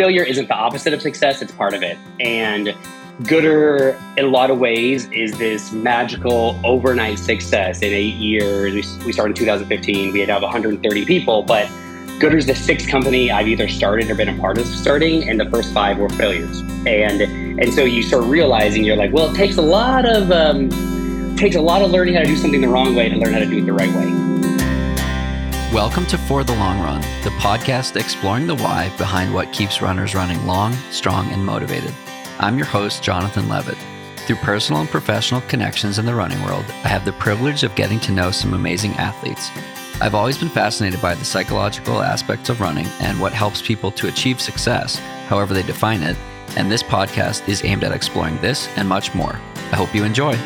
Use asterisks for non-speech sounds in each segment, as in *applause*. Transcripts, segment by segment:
failure isn't the opposite of success, it's part of it. And Goodr, in a lot of ways, is this magical overnight success. In eight years, we, started in 2015, we had have 130 people, but Goodr's the sixth company I've either started or been a part of starting, and the first five were failures. And and so you start realizing you're like, well, it takes a lot of um, takes a lot of learning how to do something the wrong way to learn how to do it the right way. Welcome to For the Long Run, the podcast exploring the why behind what keeps runners running long, strong, and motivated. I'm your host, Jonathan Levitt. Through personal and professional connections in the running world, I have the privilege of getting to know some amazing athletes I've always been fascinated by the psychological aspects of running and what helps people to achieve success, however they define it, and this podcast is aimed at exploring this and much more. I hope you enjoy.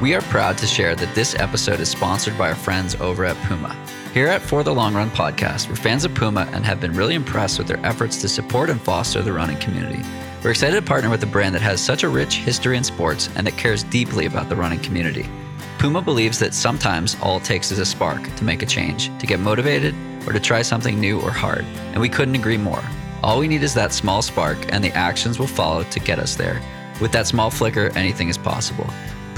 We are proud to share that this episode is sponsored by our friends over at Puma. Here at For the Long Run podcast, we're fans of Puma and have been really impressed with their efforts to support and foster the running community. We're excited to partner with a brand that has such a rich history in sports and that cares deeply about the running community. Puma believes that sometimes all it takes is a spark to make a change, to get motivated, or to try something new or hard. And we couldn't agree more. All we need is that small spark, and the actions will follow to get us there. With that small flicker, anything is possible.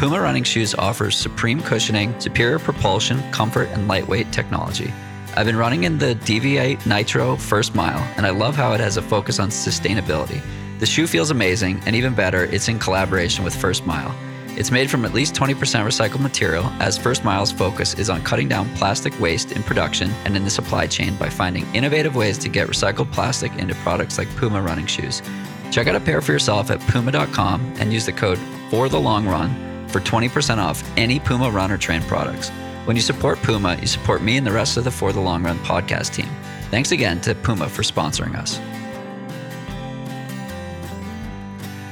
Puma running shoes offers supreme cushioning, superior propulsion, comfort, and lightweight technology. I've been running in the Deviate Nitro First Mile, and I love how it has a focus on sustainability. The shoe feels amazing, and even better, it's in collaboration with First Mile. It's made from at least 20% recycled material, as First Mile's focus is on cutting down plastic waste in production and in the supply chain by finding innovative ways to get recycled plastic into products like Puma running shoes. Check out a pair for yourself at puma.com and use the code for the long run for 20% off any Puma Run or Train products. When you support Puma, you support me and the rest of the For the Long Run podcast team. Thanks again to Puma for sponsoring us.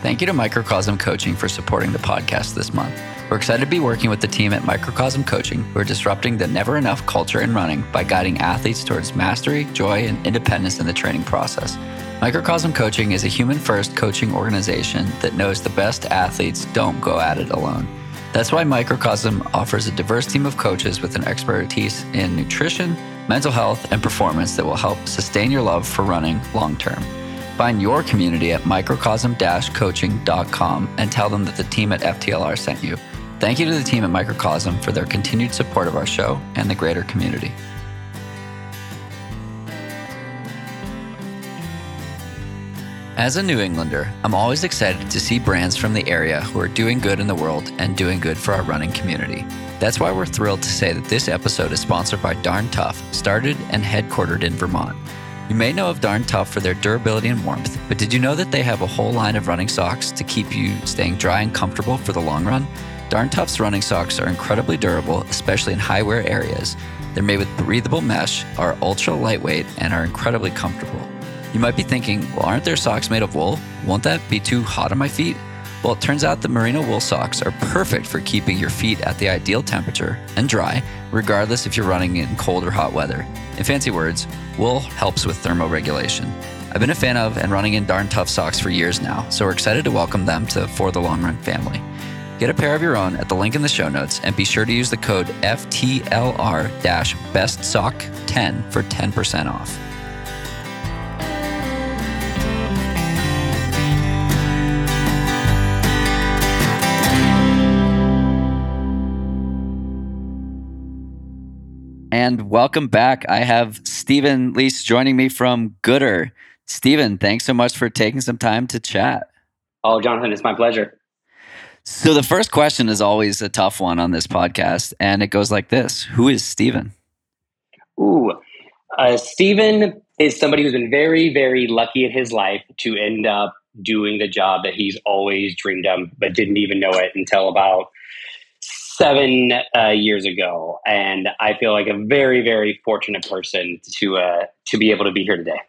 Thank you to Microcosm Coaching for supporting the podcast this month. We're excited to be working with the team at Microcosm Coaching, who are disrupting the never enough culture in running by guiding athletes towards mastery, joy, and independence in the training process. Microcosm Coaching is a human first coaching organization that knows the best athletes don't go at it alone. That's why Microcosm offers a diverse team of coaches with an expertise in nutrition, mental health, and performance that will help sustain your love for running long term. Find your community at microcosm coaching.com and tell them that the team at FTLR sent you. Thank you to the team at Microcosm for their continued support of our show and the greater community. As a New Englander, I'm always excited to see brands from the area who are doing good in the world and doing good for our running community. That's why we're thrilled to say that this episode is sponsored by Darn Tough, started and headquartered in Vermont. You may know of Darn Tough for their durability and warmth, but did you know that they have a whole line of running socks to keep you staying dry and comfortable for the long run? Darn Tough's running socks are incredibly durable, especially in high wear areas. They're made with breathable mesh, are ultra lightweight, and are incredibly comfortable. You might be thinking, well, aren't their socks made of wool? Won't that be too hot on my feet? Well, it turns out the merino wool socks are perfect for keeping your feet at the ideal temperature and dry, regardless if you're running in cold or hot weather. In fancy words, wool helps with thermoregulation. I've been a fan of and running in darn tough socks for years now, so we're excited to welcome them to For the Long Run family. Get a pair of your own at the link in the show notes and be sure to use the code FTLR BESTSOCK10 for 10% off. And welcome back. I have Stephen Lease joining me from Goodr. Stephen, thanks so much for taking some time to chat. Oh, Jonathan, it's my pleasure. So, the first question is always a tough one on this podcast, and it goes like this Who is Stephen? Ooh, uh, Stephen is somebody who's been very, very lucky in his life to end up doing the job that he's always dreamed of, but didn't even know it until about seven uh, years ago, and I feel like a very, very fortunate person to uh, to be able to be here today.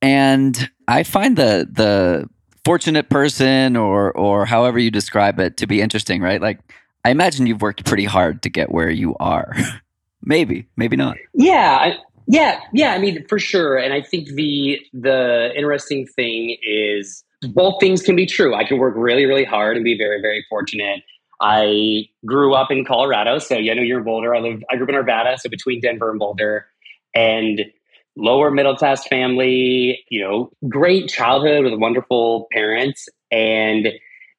And I find the the fortunate person, or or however you describe it, to be interesting, right? Like I imagine you've worked pretty hard to get where you are. *laughs* maybe, maybe not. Yeah, I, yeah, yeah. I mean, for sure. And I think the the interesting thing is both things can be true. I can work really, really hard and be very, very fortunate I grew up in Colorado, so yeah, I know you're in Boulder. I lived, I grew up in Arvada, so between Denver and Boulder, and lower middle class family. You know, great childhood with wonderful parents, and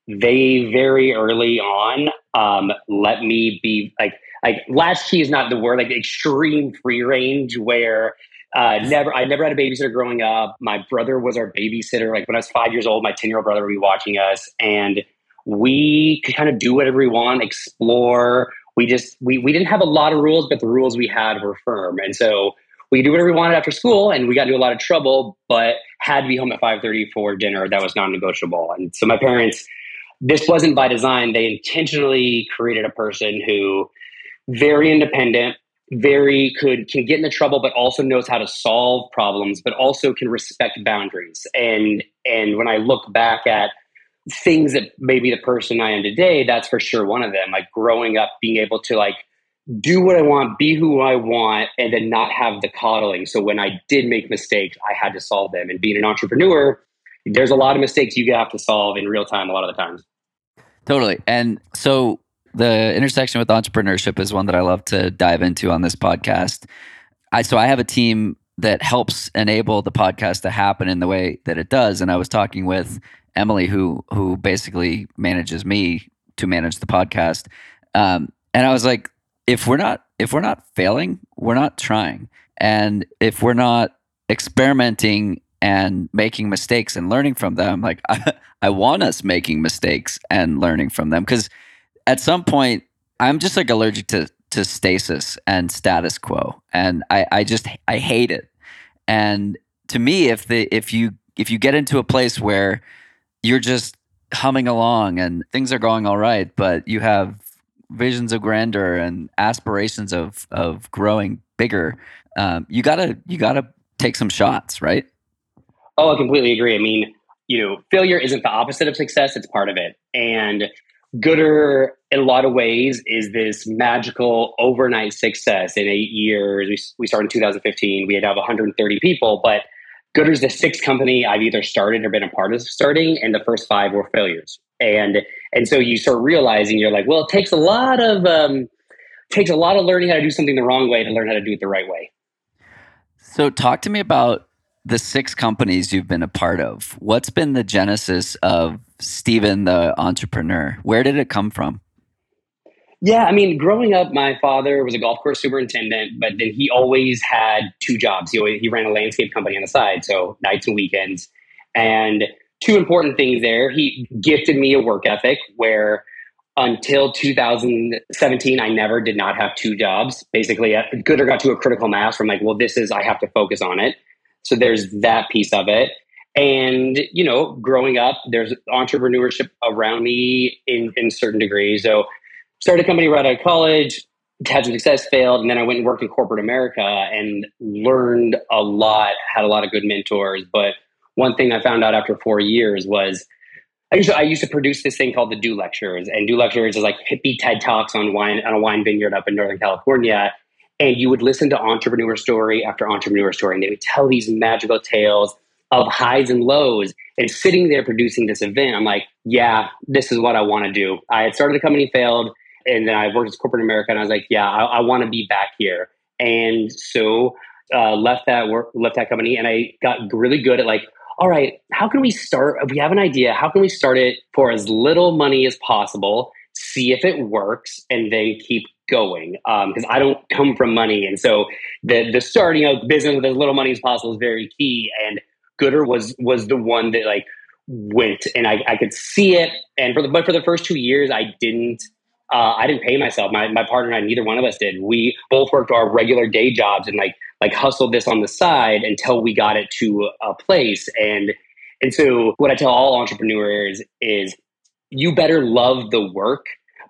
they very early on um, let me be like like latchkey is not the word like extreme free range where uh, never I never had a babysitter growing up. My brother was our babysitter. Like when I was five years old, my 10 year old brother would be watching us and we could kind of do whatever we want, explore. We just we we didn't have a lot of rules, but the rules we had were firm. And so we could do whatever we wanted after school and we got into a lot of trouble, but had to be home at 5:30 for dinner. That was non-negotiable. And so my parents this wasn't by design. They intentionally created a person who very independent, very could can get into trouble, but also knows how to solve problems, but also can respect boundaries. And and when I look back at things that maybe the person I am today, that's for sure one of them. Like growing up, being able to like do what I want, be who I want, and then not have the coddling. So when I did make mistakes, I had to solve them. And being an entrepreneur, there's a lot of mistakes you have to solve in real time a lot of the times. Totally. And so the intersection with entrepreneurship is one that I love to dive into on this podcast. I so I have a team that helps enable the podcast to happen in the way that it does. And I was talking with Emily, who who basically manages me to manage the podcast. Um, and I was like, if we're not if we're not failing, we're not trying. And if we're not experimenting and making mistakes and learning from them. Like I, *laughs* I want us making mistakes and learning from them because at some point I'm just like allergic to to stasis and status quo, and I I just I hate it. And to me, if the if you if you get into a place where you're just humming along and things are going all right, but you have visions of grandeur and aspirations of of growing bigger, um, you gotta you gotta take some shots, right? Oh, I completely agree. I mean, you know, failure isn't the opposite of success, it's part of it. And Goodr, in a lot of ways, is this magical overnight success. In eight years, we, we started in 2015, we had to have 130 people, but Goodr's the sixth company I've either started or been a part of starting, and the first five were failures. And and so you start realizing you're like, well, it takes a lot of um, takes a lot of learning how to do something the wrong way to learn how to do it the right way. So talk to me about the six companies you've been a part of, what's been the genesis of Stephen the entrepreneur? Where did it come from? Yeah, I mean, growing up, my father was a golf course superintendent, but then he always had two jobs. He, always, he ran a landscape company on the side, so nights and weekends. And two important things there. He gifted me a work ethic where until 2017, I never did not have two jobs. Basically, uh, Goodr got to a critical mass from like, well, this is, I have to focus on it. So there's that piece of it. And, you know, growing up, there's entrepreneurship around me in, in certain degrees. So started a company right out of college, had some success, failed, and then I went and worked in corporate America and learned a lot, had a lot of good mentors. But one thing I found out after four years was I used to, I used to produce this thing called the Do Lectures, and Do Lectures is like hippie TED Talks on wine on a wine vineyard up in Northern California and you would listen to entrepreneur story after entrepreneur story, and they would tell these magical tales of highs and lows. And sitting there producing this event, I'm like, yeah, this is what I want to do. I had started a company, failed, and then I worked as corporate America, and I was like, yeah, I, I want to be back here. And so uh, left that work, left that company, and I got really good at like, all right, how can we start? We have an idea. How can we start it for as little money as possible? See if it works, and then keep going because um, I don't come from money, and so the the starting a business with as little money as possible is very key. And Goodr was was the one that like went, and I, I could see it. And for the but for the first two years, I didn't. Uh, I didn't pay myself. My, my partner and I, neither one of us did. We both worked our regular day jobs and like like hustled this on the side until we got it to a place. And and so what I tell all entrepreneurs is you better love the work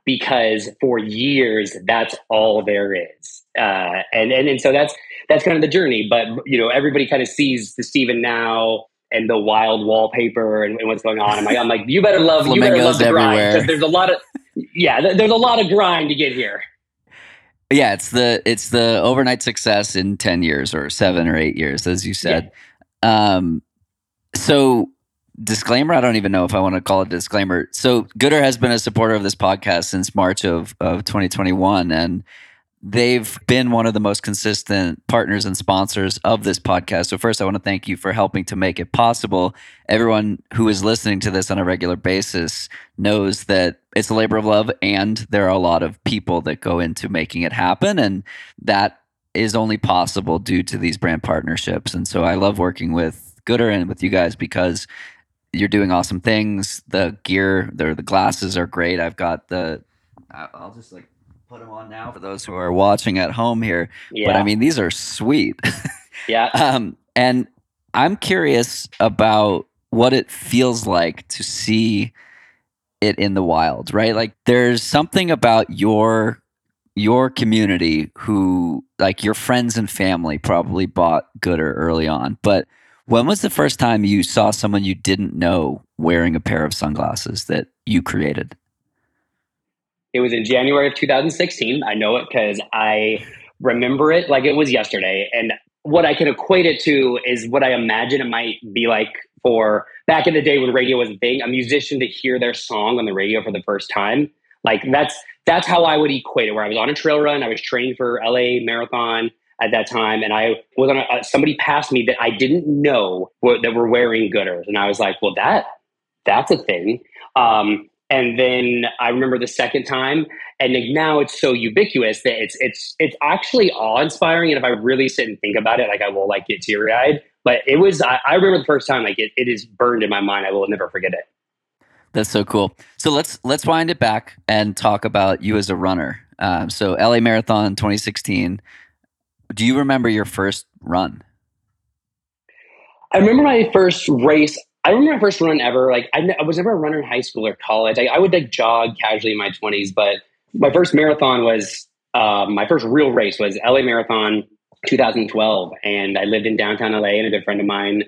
because for years that's all there is. Uh, and, and and so that's that's kind of the journey. But you know, everybody kind of sees the Stephen now and the wild wallpaper and, and what's going on. I'm like, I'm like, you better love, you better love the grind there's a lot of yeah, there's a lot of grind to get here. Yeah, it's the it's the overnight success in ten years or seven or eight years, as you said. Yeah. Um, so disclaimer. I don't even know if I want to call it a disclaimer. So Goodr has been a supporter of this podcast since March of, of 2021. And they've been one of the most consistent partners and sponsors of this podcast. So first I want to thank you for helping to make it possible. Everyone who is listening to this on a regular basis knows that it's a labor of love and there are a lot of people that go into making it happen and that is only possible due to these brand partnerships. And so I love working with Goodr and with you guys because you're doing awesome things. The gear, the the glasses are great. I've got the. I'll just like put them on now for those who are watching at home here. Yeah. But I mean, these are sweet. *laughs* yeah. Um, and I'm curious about what it feels like to see it in the wild, right? Like, there's something about your your community who like your friends and family probably bought Goodr early on but when was the first time you saw someone you didn't know wearing a pair of sunglasses that you created? It was in January of 2016. I know it because I remember it like it was yesterday. And what I can equate it to is what I imagine it might be like for back in the day when radio was a thing, a musician to hear their song on the radio for the first time. Like that's that's how I would equate it. Where I was on a trail run, I was training for LA Marathon at that time, and I was on a, somebody passed me that I didn't know that were wearing Goodrs, and I was like, well, that that's a thing. Um, and then I remember the second time, and now it's so ubiquitous that it's it's it's actually awe inspiring. And if I really sit and think about it, like I will like get teary eyed. But it was I, I, remember the first time, like it, it is burned in my mind. I will never forget it. That's so cool. So let's let's wind it back and talk about you as a runner. Um, so LA Marathon 2016. Do you remember your first run? I remember my first race. I remember my first run ever. Like I, I was never a runner in high school or college. I, I, would like jog casually in my twenties, but my first marathon was uh, my first real race was LA Marathon 2012, and I lived in downtown LA. And a good friend of mine,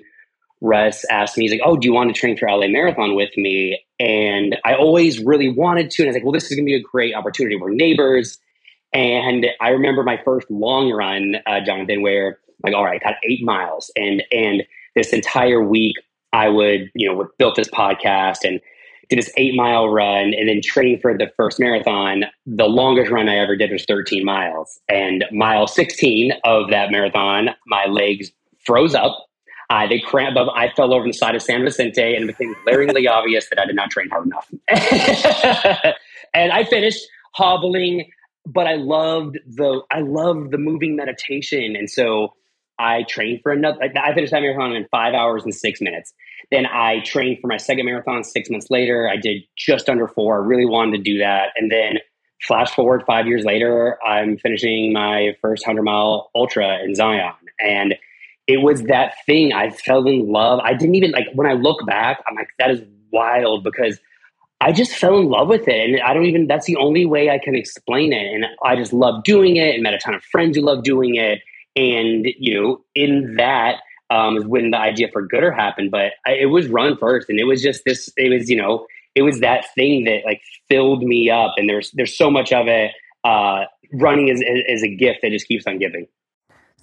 Russ, asked me, he's like, "Oh, do you want to train for LA Marathon with me?" And I always really wanted to, and I was like, "Well, this is going to be a great opportunity. We're neighbors." And I remember my first long run, uh, Jonathan, where like, all right, got eight miles, and and this entire week I would, you know, built this podcast and did this eight mile run, and then trained for the first marathon. The longest run I ever did was 13 miles, and mile 16 of that marathon, my legs froze up. Uh, they cramped up. I fell over the side of San Vicente, and it became glaringly *laughs* obvious that I did not train hard enough. *laughs* and I finished hobbling but I loved the I loved the moving meditation, and so I trained for another. I finished that marathon in five hours and six minutes. Then I trained for my second marathon six months later. I did just under four. I really wanted to do that, and then flash forward five years later, I'm finishing my first hundred mile ultra in Zion, and it was that thing. I fell in love. I didn't even like when I look back. I'm like, that is wild because I just fell in love with it. And I don't even, that's the only way I can explain it. And I just love doing it and met a ton of friends who love doing it. And, you know, in that um, is when the idea for Goodr happened. But I, it was run first. And it was just this, it was, you know, it was that thing that like filled me up. And there's, there's so much of it. Uh, running is, is a gift that just keeps on giving.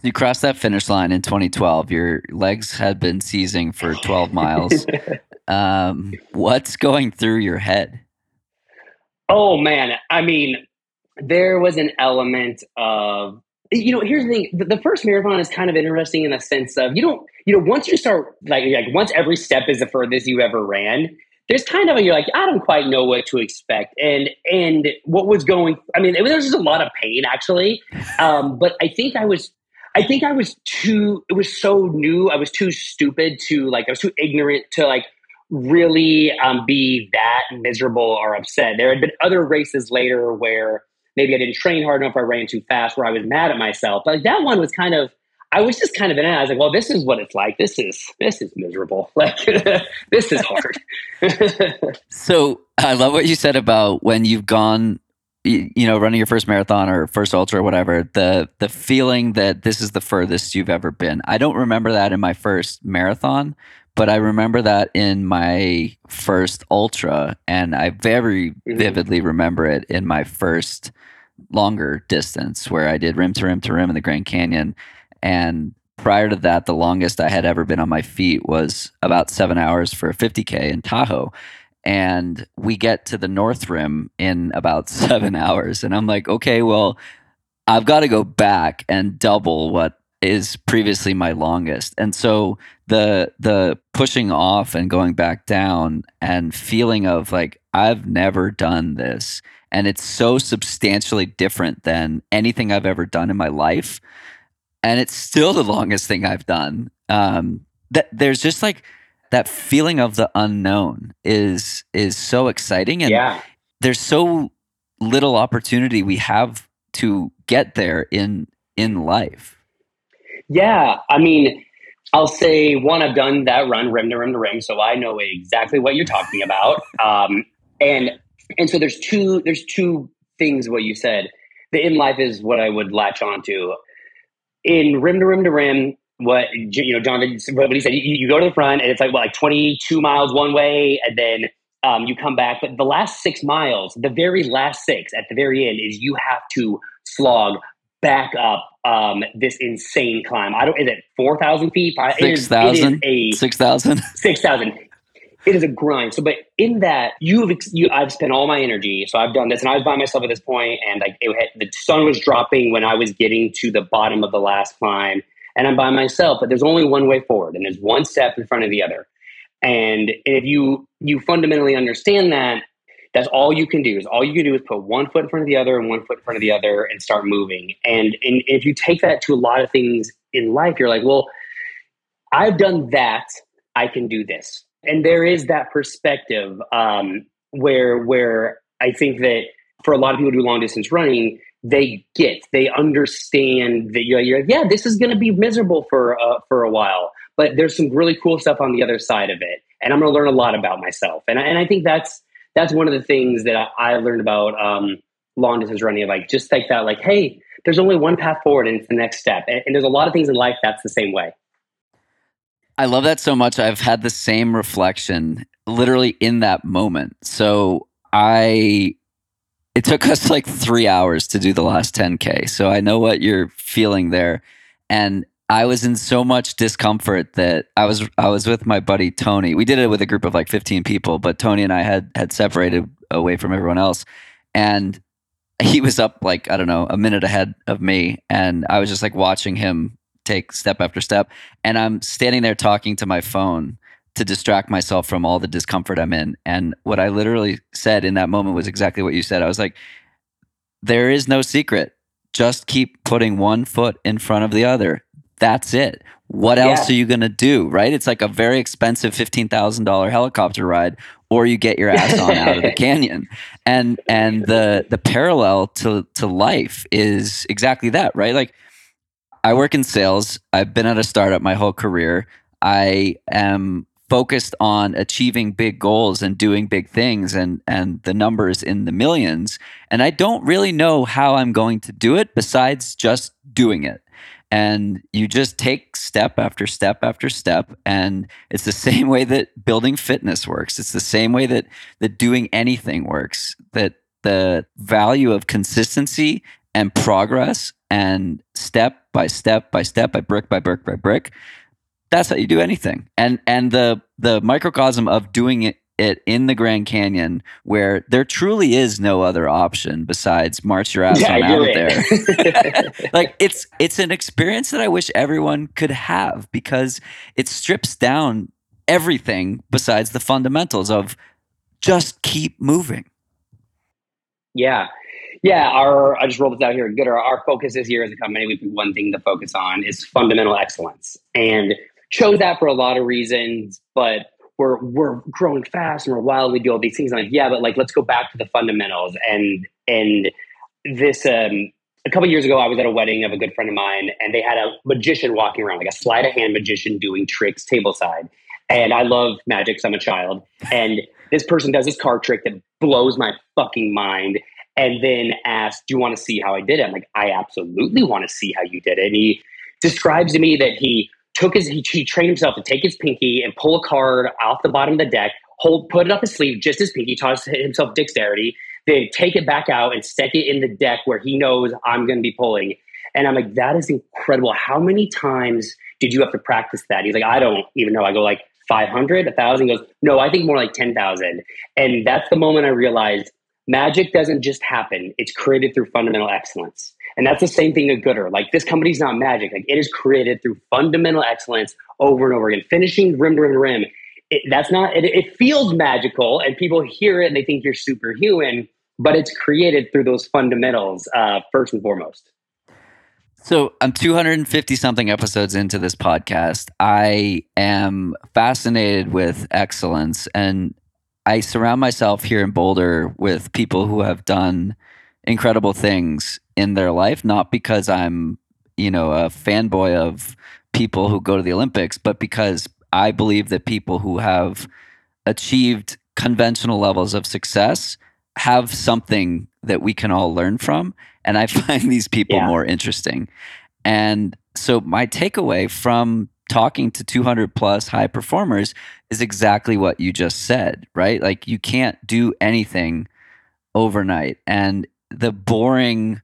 You crossed that finish line in 2012. Your legs had been seizing for 12 miles. *laughs* Um, what's going through your head? Oh man, I mean, there was an element of you know. Here's the thing: the, the first marathon is kind of interesting in the sense of you don't you know once you start like like once every step is the furthest you ever ran. There's kind of a, you're like I don't quite know what to expect, and and what was going. I mean, there was just a lot of pain actually, um, but I think I was I think I was too, it was so new. I was too stupid to like, I was too ignorant to like really um, be that miserable or upset. There had been other races later where maybe I didn't train hard enough or I ran too fast where I was mad at myself. But like, that one was kind of I was just kind of in it. I was like, well, this is what it's like. This is this is miserable. *laughs* Like *laughs* this is hard. *laughs* so I love what you said about when you've gone you know running your first marathon or first ultra or whatever the the feeling that this is the furthest you've ever been i don't remember that in my first marathon but I remember that in my first ultra, and I very mm-hmm. vividly remember it in my first longer distance where I did rim to rim to rim in the Grand Canyon. And prior to that, the longest I had ever been on my feet was about seven hours for a 50K in Tahoe. And we get to the North Rim in about *laughs* seven hours. And I'm like, okay, well, I've got to go back and double what is previously my longest. And so the the pushing off and going back down and feeling of like I've never done this and it's so substantially different than anything I've ever done in my life and it's still the longest thing I've done. Um, that there's just like that feeling of the unknown is is so exciting, and yeah. there's so little opportunity we have to get there in in life. Yeah, I mean, I'll say one, I've done that run rim to rim to rim, so I know exactly what you're talking about. Um, and and so there's two there's two things what you said. The in life is what I would latch onto in rim to rim to rim, what you know, John, what he said, you, you go to the front and it's like what, like 22 miles one way, and then um, you come back. But the last six miles, the very last six at the very end, is you have to slog back up um, this insane climb. I don't. Is it four thousand feet? Six thousand. Six thousand. *laughs* Six thousand it is a grind. So, but in that, you've you, I've spent all my energy. So I've done this, and I was by myself at this point, and like it had, the sun was dropping when I was getting to the bottom of the last climb, and I'm by myself. But there's only one way forward, and there's one step in front of the other. And if you you fundamentally understand that, that's all you can do. Is all you can do is put one foot in front of the other and one foot in front of the other, and start moving. And and if you take that to a lot of things in life, you're like, well, I've done that. I can do this and there is that perspective um, where where I think that for a lot of people who do long distance running, they get, they understand that you're, you're like, yeah, this is going to be miserable for uh, for a while, but there's some really cool stuff on the other side of it, and I'm going to learn a lot about myself, and and I think that's that's one of the things that I, I learned about um, long distance running, like just like that, like, hey, there's only one path forward, and it's the next step, and, and there's a lot of things in life that's the same way. I love that so much. I've had the same reflection literally in that moment. So I it took us like 3 hours to do the last 10k. So I know what you're feeling there and I was in so much discomfort that I was I was with my buddy Tony. We did it with a group of like 15 people, but Tony and I had had separated away from everyone else and he was up like I don't know, a minute ahead of me and I was just like watching him take step after step. And I'm standing there talking to my phone to distract myself from all the discomfort I'm in. And what I literally said in that moment was exactly what you said. I was like, there is no secret. Just keep putting one foot in front of the other. That's it. What else yeah. are you going to do? Right? It's like a very expensive $15,000 helicopter ride or you get your ass on out of the *laughs* canyon. And and the the parallel to to life is exactly that, right? Like I work in sales. I've been at a startup my whole career. I am focused on achieving big goals and doing big things and and the numbers in the millions and I don't really know how I'm going to do it besides just doing it. And you just take step after step after step and it's the *laughs* same way that building fitness works. It's the same way that that doing anything works. That the value of consistency and progress and step by step by step by brick by brick by brick that's how you do anything and and the the microcosm of doing it it in the Grand Canyon where there truly is no other option besides march your ass yeah, on out of there. *laughs* like it's it's an experience that I wish everyone could have because it strips down everything besides the fundamentals of just keep moving. Yeah. Yeah, our I just rolled this out here. Good. Our, our focus this year as a company, we picked one thing to focus on is fundamental excellence, and chose that for a lot of reasons. But we're we're growing fast and we're wild. We do all these things. I'm like, yeah, but like let's go back to the fundamentals. And and this um, a couple years ago, I was at a wedding of a good friend of mine, and they had a magician walking around, like a sleight of hand magician doing tricks tableside. And I love magic, so I'm a child. And this person does this card trick that blows my fucking mind and then asked, Do you want to see how I did it? I'm like, I absolutely want to see how you did it. And he describes to me that he took his, he, he trained himself to take his pinky and pull a card off the bottom of the deck, hold, put it up his sleeve, just his pinky, taught himself dexterity, then take it back out and stick it in the deck where he knows I'm going to be pulling. And I'm like, that is incredible. How many times did you have to practice that? He's like, I don't even know. I go like 500, 1,000. Goes, no, I think more like 10,000. And that's the moment I realized magic doesn't just happen. It's created through fundamental excellence. And that's the same thing at Goodr. Like this company's not magic. Like it is created through fundamental excellence over and over again. Finishing rim to rim to rim. It, that's not. It, it feels magical, and people hear it and they think you're superhuman. But it's created through those fundamentals uh, first and foremost. So I'm 250 something episodes into this podcast. I am fascinated with excellence, and I surround myself here in Boulder with people who have done incredible things in their life, not because I'm, you know, a fanboy of people who go to the Olympics, but because I believe that people who have achieved conventional levels of success have something that we can all learn from. And I *laughs* find these people yeah. more interesting. And so my takeaway from talking to 200 plus high performers is exactly what you just said, right? Like you can't do anything overnight. And the boring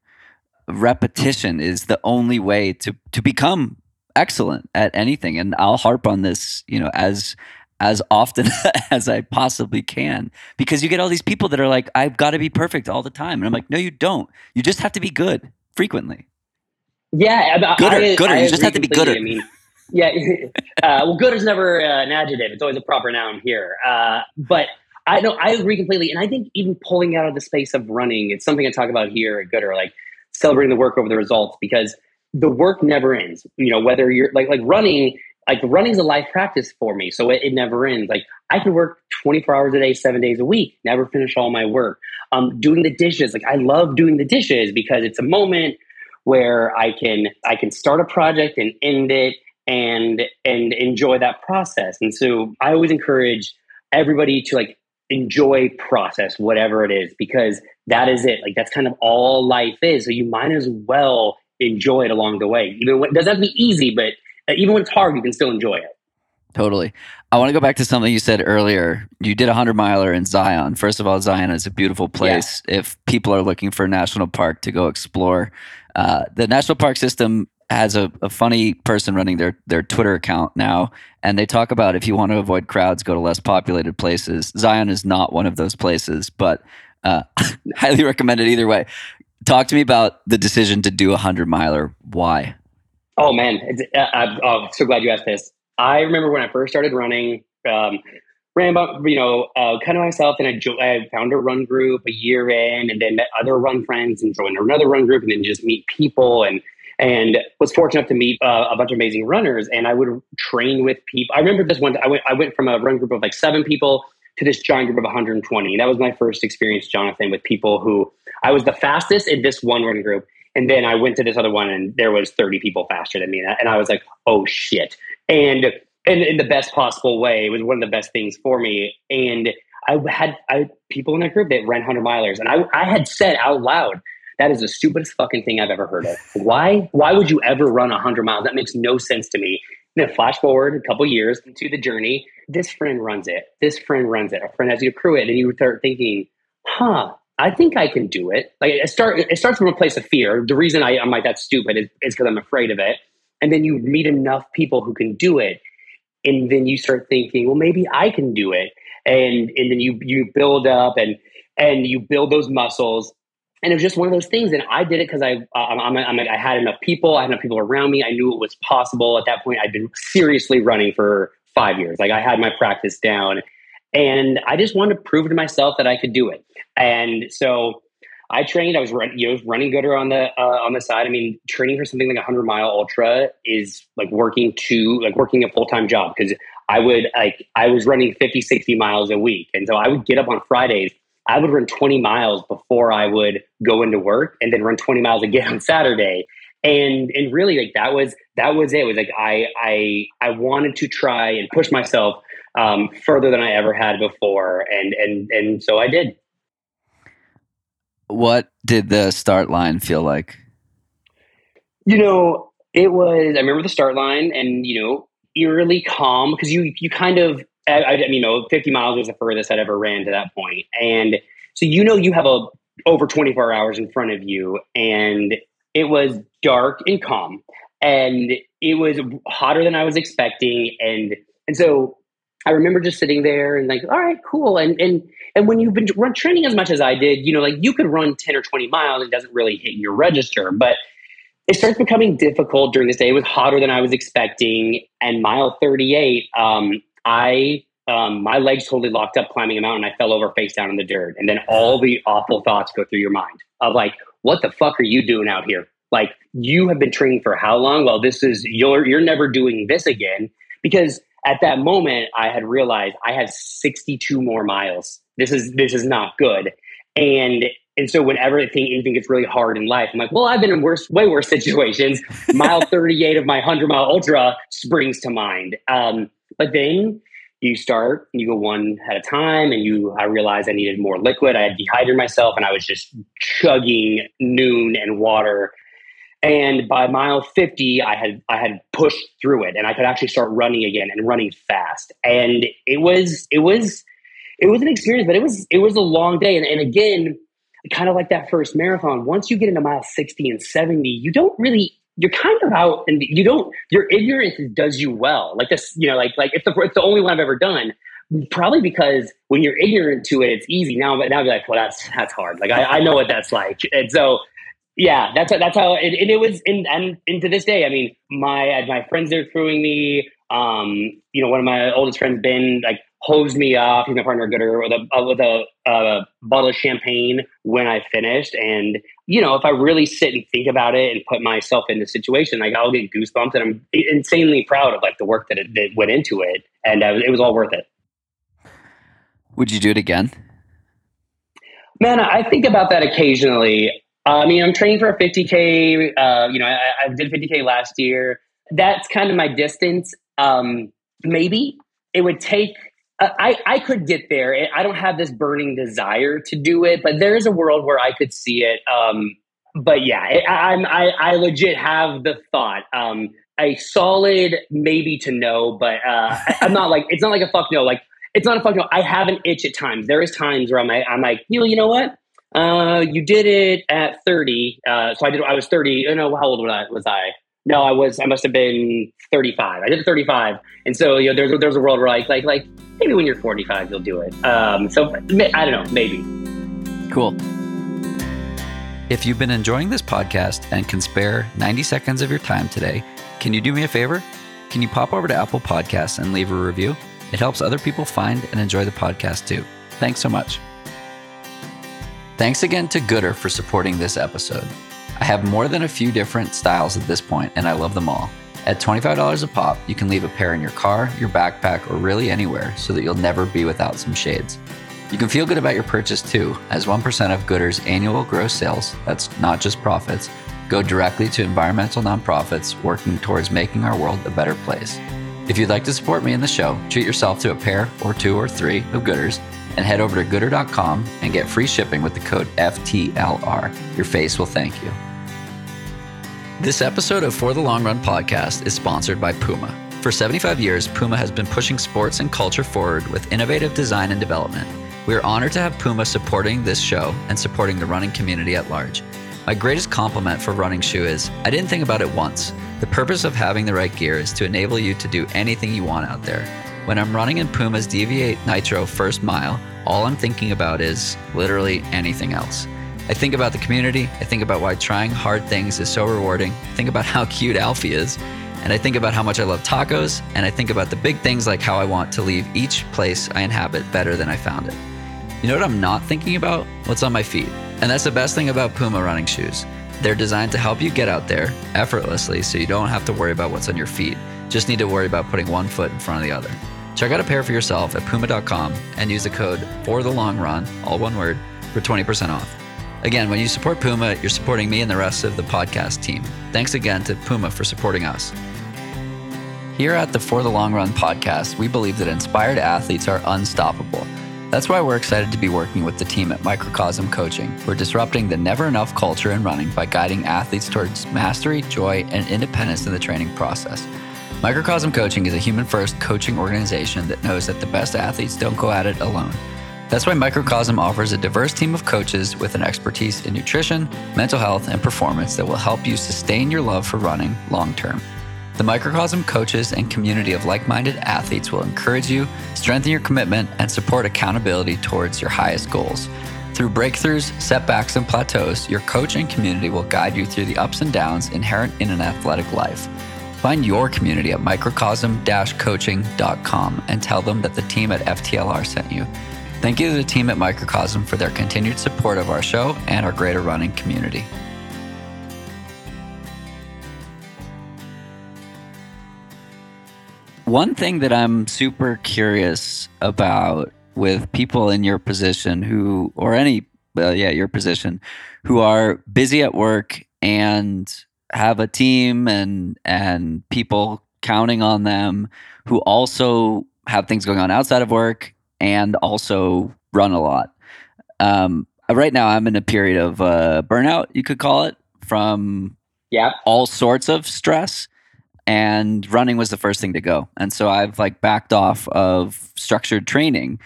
repetition is the only way to to become excellent at anything. And I'll harp on this you know as as often *laughs* as I possibly can because you get all these people that are like I've got to be perfect all the time. And I'm like no you don't. You just have to be good frequently. Yeah gooder I, gooder I you just have to be gooder. I mean yeah *laughs* uh, well good is never uh, an adjective. It's always a proper noun here. Uh, but I know I agree completely, and I think even pulling out of the space of running, it's something I talk about here at Goodr, like celebrating the work over the results, because the work never ends. You know, whether you're like like running, like running is a life practice for me, so it, it never ends. Like I can work 24 hours a day, seven days a week, never finish all my work. Um, doing the dishes, like I love doing the dishes because it's a moment where I can I can start a project and end it and and enjoy that process. And so I always encourage everybody to like enjoy process, whatever it is, because that is it. Like that's kind of all life is. So you might as well enjoy it along the way. Even when it doesn't have to be easy, but uh, even when it's hard, you can still enjoy it. Totally. I want to go back to something you said earlier. You did a hundred miler in Zion. First of all, Zion is a beautiful place. Yeah. If people are looking for a national park to go explore, uh, the national park system has a, a funny person running their their Twitter account now, and they talk about if you want to avoid crowds, go to less populated places. Zion is not one of those places, but uh, *laughs* highly recommend it either way. Talk to me about the decision to do a hundred miler. Why? Oh man, uh, I'm oh, so glad you asked this. I remember when I first started running. Um, ran about, you know, uh, kind of myself, and I, jo- I found a run group a year in, and then met other run friends and joined another run group, and then just meet people and and was fortunate enough to meet uh, a bunch of amazing runners. And I would train with people. I remember this one. I went. I went from a run group of like seven people to this giant group of 120. And that was my first experience, Jonathan, with people who I was the fastest in this one run group. And then I went to this other one, and there was 30 people faster than me. And I was like, oh shit. And and in the best possible way, it was one of the best things for me. And I had I people in that group that ran 100 milers, and I I had said out loud that is the stupidest fucking thing I've ever heard of. Why? Why would you ever run 100 miles? That makes no sense to me. And flash forward a couple years into the journey. This friend runs it. This friend runs it. A friend has you crew it, and you start thinking, "Huh, I think I can do it." Like it start. It starts from a place of fear. The reason I, I'm like that stupid is because I'm afraid of it. And then you meet enough people who can do it, and then you start thinking, "Well, maybe I can do it." And and then you you build up and and you build those muscles and it was just one of those things. And I did it because I, I'm, I'm, i had enough people. I had enough people around me. I knew it was possible. At that point, I'd been seriously running for five years. Like I had my practice down, and I just wanted to prove to myself that I could do it. And so I trained. I was run, you know running Goodr on the uh, on the side. I mean, training for something like a hundred mile ultra is like working to like working a full time job because I would like I was running 50, 60 miles a week, and so I would get up on Fridays I would run 20 miles before I would go into work and then run 20 miles again on Saturday. And and really like that was that was it. it was like I I I wanted to try and push myself um, further than I ever had before. And and and so I did. What did the start line feel like? You know, it was I remember the start line and you know, eerily calm because you you kind of I, you know, 50 miles was the furthest I'd ever ran to that point. And so, you know, you have a over 24 hours in front of you and it was dark and calm. and it was hotter than I was expecting. And and so I remember just sitting there and like, all right, cool. And and and when you've been run training as much as I did, you know, like you could run 10 or 20 miles, and it doesn't really hit your register. But it starts becoming difficult during this day. It was hotter than I was expecting. And mile 38, um, I um, my legs totally locked up climbing a mountain. I fell over face down in the dirt. And then all the awful thoughts go through your mind of like, what the fuck are you doing out here? Like you have been training for how long? Well, this is you're you're never doing this again. Because at that moment I had realized I have 62 more miles. This is this is not good. And and so whenever anything, anything gets really hard in life, I'm like, well, I've been in worse, way worse *laughs* situations. mile 38 of my 100 mile ultra springs to mind. Um, but then you start, you go one at a time, and you. I realized I needed more liquid. I had dehydrated myself, and I was just chugging Nuun and water. And by mile 50, I had I had pushed through it, and I could actually start running again and running fast. And it was it was it was an experience, but it was it was a long day. And, and again, kind of like that first marathon, once you get into mile 60 and 70, you don't really you're kind of out and you don't your ignorance does you well. Like this, you know, like like it's the it's the only one I've ever done. Probably because when you're ignorant to it, it's easy. Now, but now, be like, well, that's that's hard. Like I, I know what that's like, and so yeah, that's that's how it, and it was. And, and and to this day, I mean, my my friends are throwing me. Um, you know, one of my oldest friends, Ben, like hosed me off. He's my partner, Goodr, with a uh, with a uh, bottle of champagne when I finished. And you know, if I really sit and think about it and put myself in the situation, like I'll get goosebumps, and I'm insanely proud of like the work that, it, that went into it, and uh, it was all worth it. Would you do it again? Man, I think about that occasionally. Uh, I mean, I'm training for a 50k. Uh, you know, I, I did 50k last year. That's kind of my distance. Um, maybe it would take I, I could get there. I don't have this burning desire to do it, but there is a world where I could see it. Um, but yeah, I, am I, I legit have the thought. Um, a solid maybe to no, but uh, *laughs* I, am not like it's not like a fuck no. Like it's not a fuck no. I have an itch at times. There is times where I'm like, I'm like, you know, you know what? Uh, you did it at 30. Uh, so I did. I was 30. You know, how old was I? Was I? No, I was. I must have been 35. I did 35, and so you know, there's there's a world where like like like maybe when you're 45 you'll do it. Um, so I don't know, maybe. Cool. If you've been enjoying this podcast and can spare 90 seconds of your time today, can you do me a favor? Can you pop over to Apple Podcasts and leave a review? It helps other people find and enjoy the podcast too. Thanks so much. Thanks again to Goodr for supporting this episode. I have more than a few different styles at this point, and I love them all. At $25 a pop, you can leave a pair in your car, your backpack, or really anywhere so that you'll never be without some shades. You can feel good about your purchase too, as 1% of Goodr's annual gross sales, that's not just profits, go directly to environmental nonprofits working towards making our world a better place. If you'd like to support me in the show, treat yourself to a pair or two or three of Goodrs and head over to goodr.com and get free shipping with the code FTLR. Your face will thank you. This episode of For the Long Run podcast is sponsored by Puma. For 75 years, Puma has been pushing sports and culture forward with innovative design and development. We are honored to have Puma supporting this show and supporting the running community at large. My greatest compliment for running shoe is I didn't think about it once. The purpose of having the right gear is to enable you to do anything you want out there. When I'm running in Puma's Deviate Nitro first mile, all I'm thinking about is literally anything else. I think about the community. I think about why trying hard things is so rewarding. I think about *laughs* how cute Alfie is. And I think about how much I love tacos. And I think about the big things like how I want to leave each place I inhabit better than I found it. You know what I'm not thinking about? What's on my feet. And that's the best thing about Puma running shoes. They're designed to help you get out there effortlessly so you don't have to worry about what's on your feet. Just need to worry about putting one foot in front of the other. Check out a pair for yourself at puma.com and use the code for the long run, all one word, for 20% off. Again, when you support Puma, you're supporting me and the rest of the podcast team. Thanks again to Puma for supporting us. Here at the For the Long Run podcast, we believe that inspired athletes are unstoppable. That's why we're excited to be working with the team at Microcosm Coaching. We're disrupting the never enough culture in running by guiding athletes towards mastery, joy, and independence in the training process. Microcosm Coaching is a human first coaching organization that knows that the best athletes don't go at it alone. That's why Microcosm offers a diverse team of coaches with an expertise in nutrition, mental health, and performance that will help you sustain your love for running long term. The Microcosm coaches and community of like minded athletes will encourage you, strengthen your commitment, and support accountability towards your highest goals. Through breakthroughs, setbacks, and plateaus, your coach and community will guide you through the ups and downs inherent in an athletic life. Find your community at microcosm coaching.com and tell them that the team at FTLR sent you. Thank you to the team at Microcosm for their continued support of our show and our greater running community. One thing that I'm super curious about with people in your position who, or any, uh, yeah, your position, who are busy at work and have a team and and people counting on them who also have things going on outside of work and also run a lot. Um, right now, I'm in a period of uh, burnout, you could call it, from yeah all sorts of stress. And running was the first thing to go. And so I've like backed off of structured training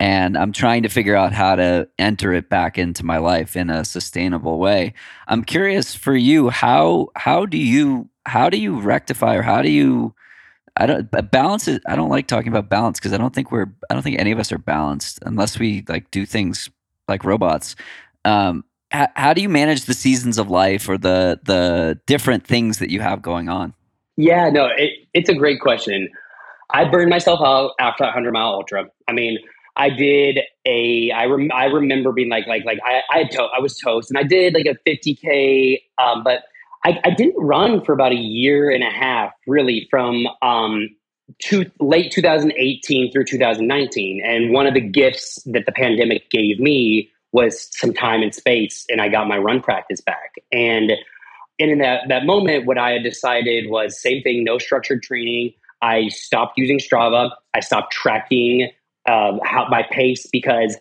and I'm trying to figure out how to enter it back into my life in a sustainable way. I'm curious for you how how do you how do you rectify or how do you I don't balance is I don't like talking about balance because I don't think we're I don't think any of us are balanced unless we like do things like robots. Um, how, how do you manage the seasons of life or the the different things that you have going on? Yeah, no, it, it's a great question. I burned myself out after a 100 mile ultra. I mean, I did a I rem, I remember being like like like I I, to, I was toast and I did like a 50k um, but I, I, didn't run for about a year and a half, really, from um, to late 2018 through 2019. And one of the gifts that the pandemic gave me was some time and space, and I got my run practice back. And, and in that, that moment, what I had decided was same thing, no structured training. I stopped using Strava. I stopped tracking um, how my pace because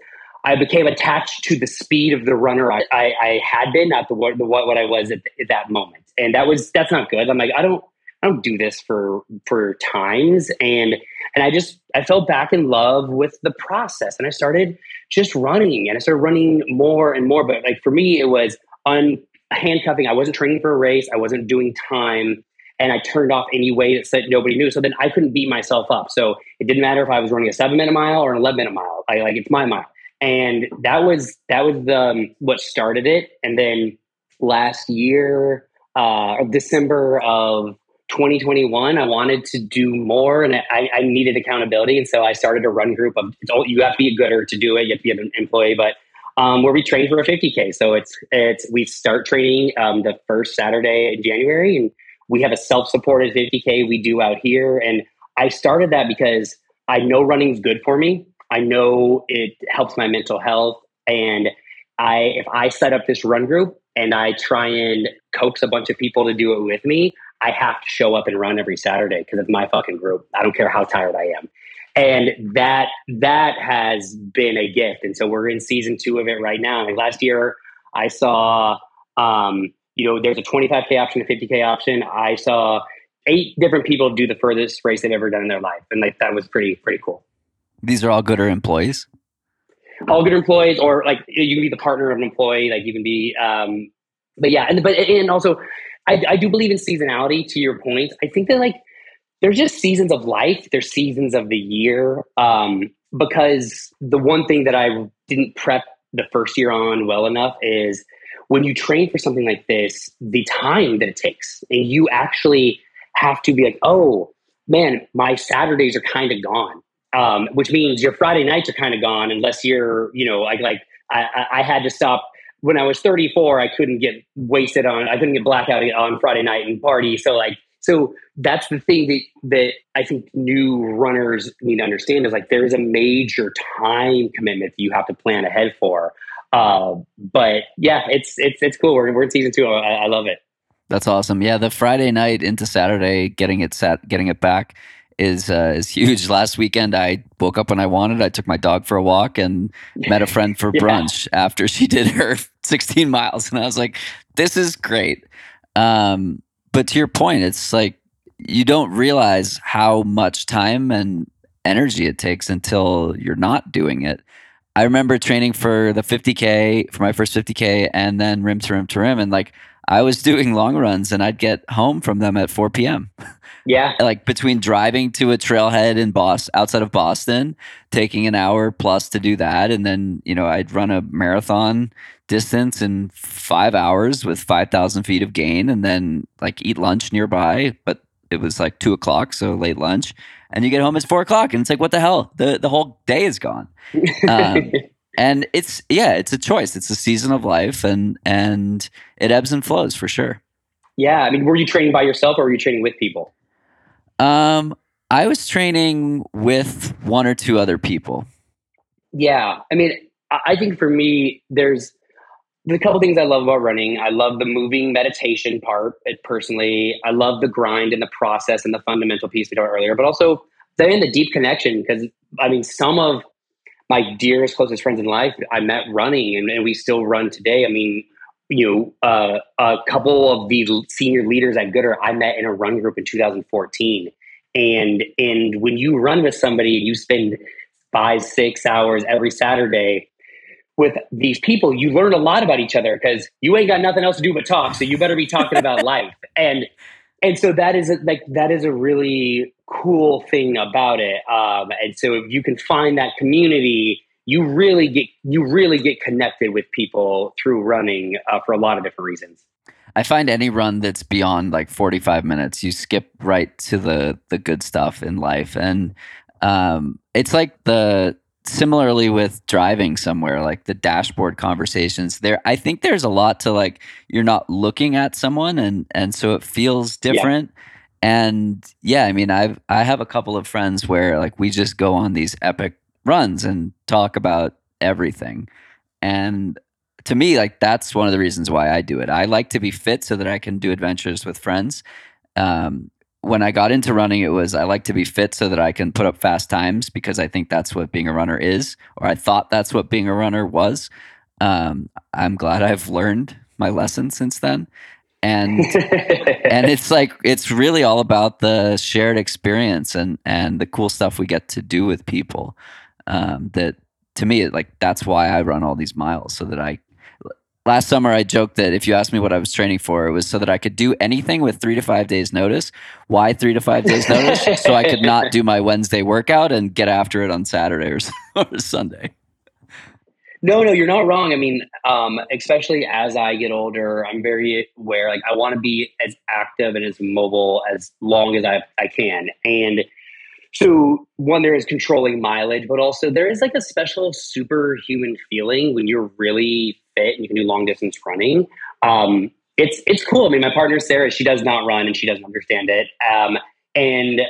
I became attached to the speed of the runner I, I, I had been, not the what the what, what I was at, at, that moment, and that was that's not good. I'm like I don't I don't do this for for times, and and I just I fell back in love with the process, and I started just running, and I started running more and more. But like for me, it was un handcuffing. I wasn't training for a race. I wasn't doing time. And I turned off any way that said nobody knew. So then I couldn't beat myself up. So it didn't matter if I was running a seven minute mile or an 11 minute mile. I like, it's my mile and that was that was the um, what started it. And then last year, uh, December of 2021, I wanted to do more, and I, I, needed accountability, and so I started a run group of. You have to be a Goodr to do it. You have to be an employee, but um, where we train for a 50k. So it's it's we start training um, the first Saturday in January, and we have a self-supported 50k we do out here. And I started that because I know running is good for me. I know it helps my mental health. And I, if I set up this run group and I try and coax a bunch of people to do it with me, I have to show up and run every Saturday because it's my fucking group. I don't care how tired I am. And that that has been a gift. And so we're in season two of it right now. Like last year, I saw, um, you know, there's a 25k option, a 50k option. I saw eight different people do the furthest race they've ever done in their life, and like that was pretty pretty cool. These are all Goodr employees. All good employees, or like you can be the partner of an employee. Like you can be, um, but yeah, and but and also, I, I do believe in seasonality. To your point, I think that like there's just seasons of life. There's seasons of the year. Um, because the one thing that I didn't prep the first year on well enough is when you train for something like this, the time that it takes, and you actually have to be like, oh man, my Saturdays are kind of gone um, which means your Friday nights are kind of gone unless you're, you know, like like I, I had to stop when I was 34. I couldn't get wasted on, I couldn't get blackout on Friday night and party. So like, so that's the thing that that I think new runners need to understand is like there is a major time commitment that you have to plan ahead for. Uh, but yeah, it's it's it's cool. We're we're in season two. I, I love it. That's awesome. Yeah, the Friday night into Saturday, getting it set, getting it back is uh, is huge. *laughs* Last weekend, I woke up when I wanted. I took my dog for a walk and met a *laughs* friend for yeah. brunch after she did her *laughs* 16 miles, and I was like, "This is great." Um, but to your point, it's like you don't realize how much time and energy it takes until you're not doing it. I remember training for the 50K, for my first 50K, and then rim to rim to rim. And like, I was doing long runs and I'd get home from them at 4 p.m. *laughs* Yeah. like between driving to a trailhead in Boston, outside of Boston, taking an hour plus to do that. And then, you know, I'd run a marathon distance in five hours with 5,000 feet of gain and then like eat lunch nearby. But it was like two o'clock, so late lunch. And you get home, it's four o'clock. And it's like, what the hell? The, the whole day is gone. *laughs* Um, and it's yeah it's a choice. It's a season of life and and it ebbs and flows for sure. Yeah i mean were you training by yourself or were you training with people? Um i was training with one or two other people. Yeah i mean i think for me there's the couple things i love about running. I love the moving meditation part it personally. I love the grind and the process and the fundamental piece we talked earlier but also then the deep connection because i mean some of my dearest, closest friends in life, I met running, and, and we still run today. I mean, you know, uh, a couple of the senior leaders at Goodr I met in a run group in 2014, and and when you run with somebody and you spend five, six hours every Saturday with these people, you learn a lot about each other because you ain't got nothing else to do but talk. So you better be talking about *laughs* life. And and so that is a, like that is a really cool thing about it. Um, and so if you can find that community, you really get you really get connected with people through running uh, for a lot of different reasons. I find any run that's beyond like 45 minutes, you skip right to the the good stuff in life, and um, it's like the similarly with driving somewhere like the dashboard conversations there i think there's a lot to like you're not looking at someone and and so it feels different yeah. And yeah i mean i've i have a couple of friends where like we just go on these epic runs and talk about everything. And to me like that's one of the reasons why i do it. I like to be fit so that i can do adventures with friends. Um, when I got into running, it was I like to be fit so that I can put up fast times because I think that's what being a runner is, or I thought that's what being a runner was. Um, I'm glad I've learned my lesson since then, and and it's *laughs* like it's really all about the shared experience and and the cool stuff we get to do with people. Um, that to me, like that's why I run all these miles so that I last summer I joked that if you asked me what I was training for, it was so that I could do anything with three to five days notice. Why three to five days notice? so I could not do my *laughs* Wednesday workout and get after it on Saturday or, *laughs* or Sunday. No, no, you're not wrong. I mean, um, especially as I get older, I'm very aware. Like, I want to be as active and as mobile as long as I, I can. And so, one, there is controlling mileage, but also there is like a special superhuman feeling when you're really fit and you can do long distance running. Um, it's it's cool. I mean, my partner Sarah, she does not run and she doesn't understand it. Um, and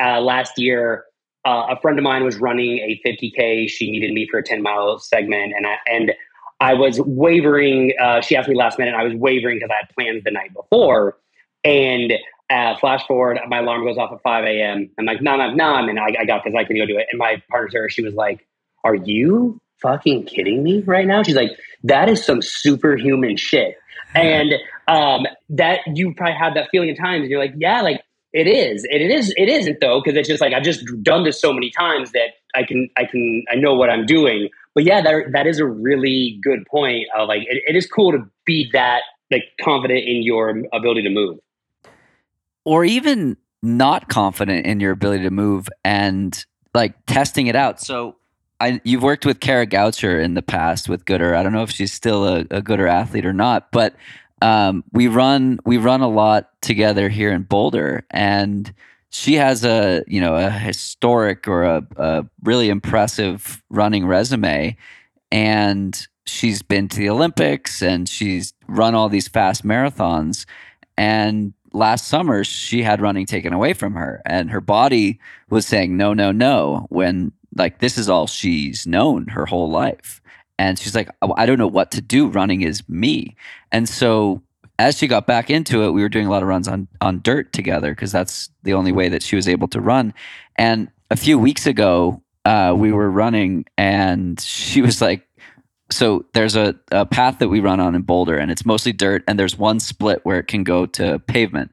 uh, last year, uh, a friend of mine was running a 50k. She needed me for a 10 mile segment, and I and I was wavering. Uh, she asked me last minute. I was wavering because I had plans the night before, and uh, flash forward, my alarm goes off at 5 a.m. I'm like, no, no, no. Mean, I, I got this. I can go do it. And my partner Sarah, she was like, "Are you fucking kidding me right now? She's like, that is some superhuman shit. And um, that you probably have that feeling at times, and you're like, yeah, like it is. it is. It isn't though, because it's just like I've just done this so many times that I can, I can, I know what I'm doing. But yeah, that that is a really good point. Of like, it, it is cool to be that like confident in your ability to move, or even not confident in your ability to move and like testing it out. So I, you've worked with Kara Goucher in the past with Goodr. I don't know if she's still a, a Goodr athlete or not, but um, we run we run a lot together here in Boulder, and she has a you know a historic or a, a really impressive running resume, and she's been to the Olympics and she's run all these fast marathons, and last summer she had running taken away from her and her body was saying no no no when like this is all she's known her whole life and she's like oh, i don't know what to do. Running is me. And so as she got back into it we were doing a lot of runs on on dirt together because that's the only way that she was able to run. And a few weeks ago uh, we were running and she was like so there's a, a path that we run on in boulder and it's mostly dirt and there's one split where it can go to pavement.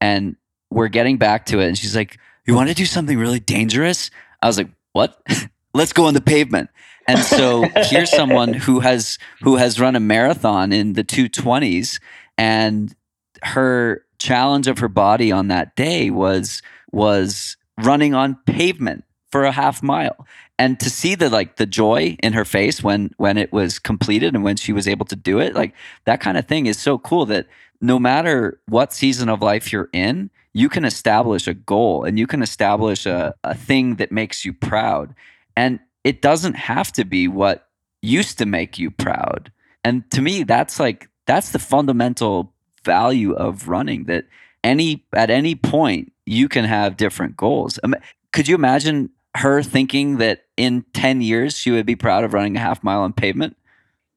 And we're getting back to it and she's like you want to do something really dangerous? I was like what? *laughs* Let's go on the pavement. And so *laughs* here's someone who has who has run a marathon in the 220s and her challenge of her body on that day was was running on pavement for a half mile. And to see the like the joy in her face when when it was completed and when she was able to do it like that kind of thing is so cool that no matter what season of life you're in you can establish a goal and you can establish a, a thing that makes you proud. And it doesn't have to be what used to make you proud and to me that's like that's the fundamental value of running that any at any point you can have different goals. I mean, Could you imagine her thinking that in 10 years she would be proud of running a half mile on pavement?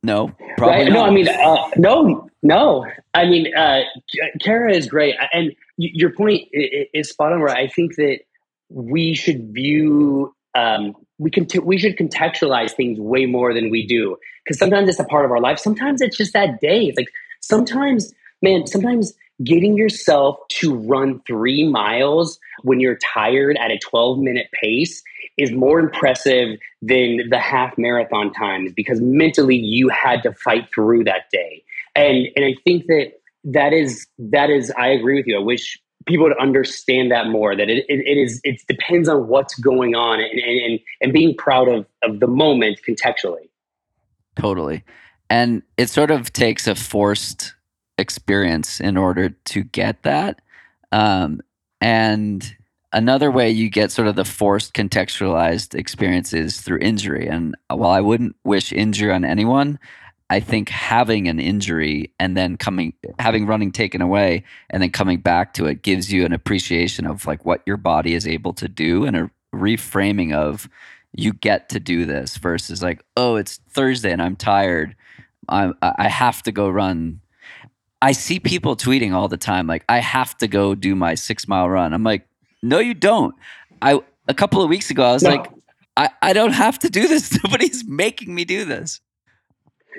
No, probably right. No, I mean, uh, no, no. I mean, uh, Kara is great. And your point is spot on where I think that we should view, um, we can, t- we should contextualize things way more than we do. Cause sometimes it's a part of our life. Sometimes it's just that day. It's like, sometimes man, sometimes getting yourself to run three miles when you're tired at a 12 minute pace is more impressive than the half marathon times because mentally you had to fight through that day. And, and I think that that is, that is, I agree with you. I wish people to understand that more that it, it, it is, it depends on what's going on and, and, and being proud of, of the moment contextually. Totally. And it sort of takes a forced experience in order to get that. Um, and another way you get sort of the forced contextualized experiences through injury. And while I wouldn't wish injury on anyone, I think having an injury and then coming, having running taken away and then coming back to it gives you an appreciation of like what your body is able to do and a reframing of you get to do this versus like, oh, it's Thursday and I'm tired. I I have to go run I see people tweeting all the time, like, I have to go do my six mile run. I'm like, no, you don't. I a couple of weeks ago, I was no. like, I, I don't have to do this. *laughs* Nobody's making me do this.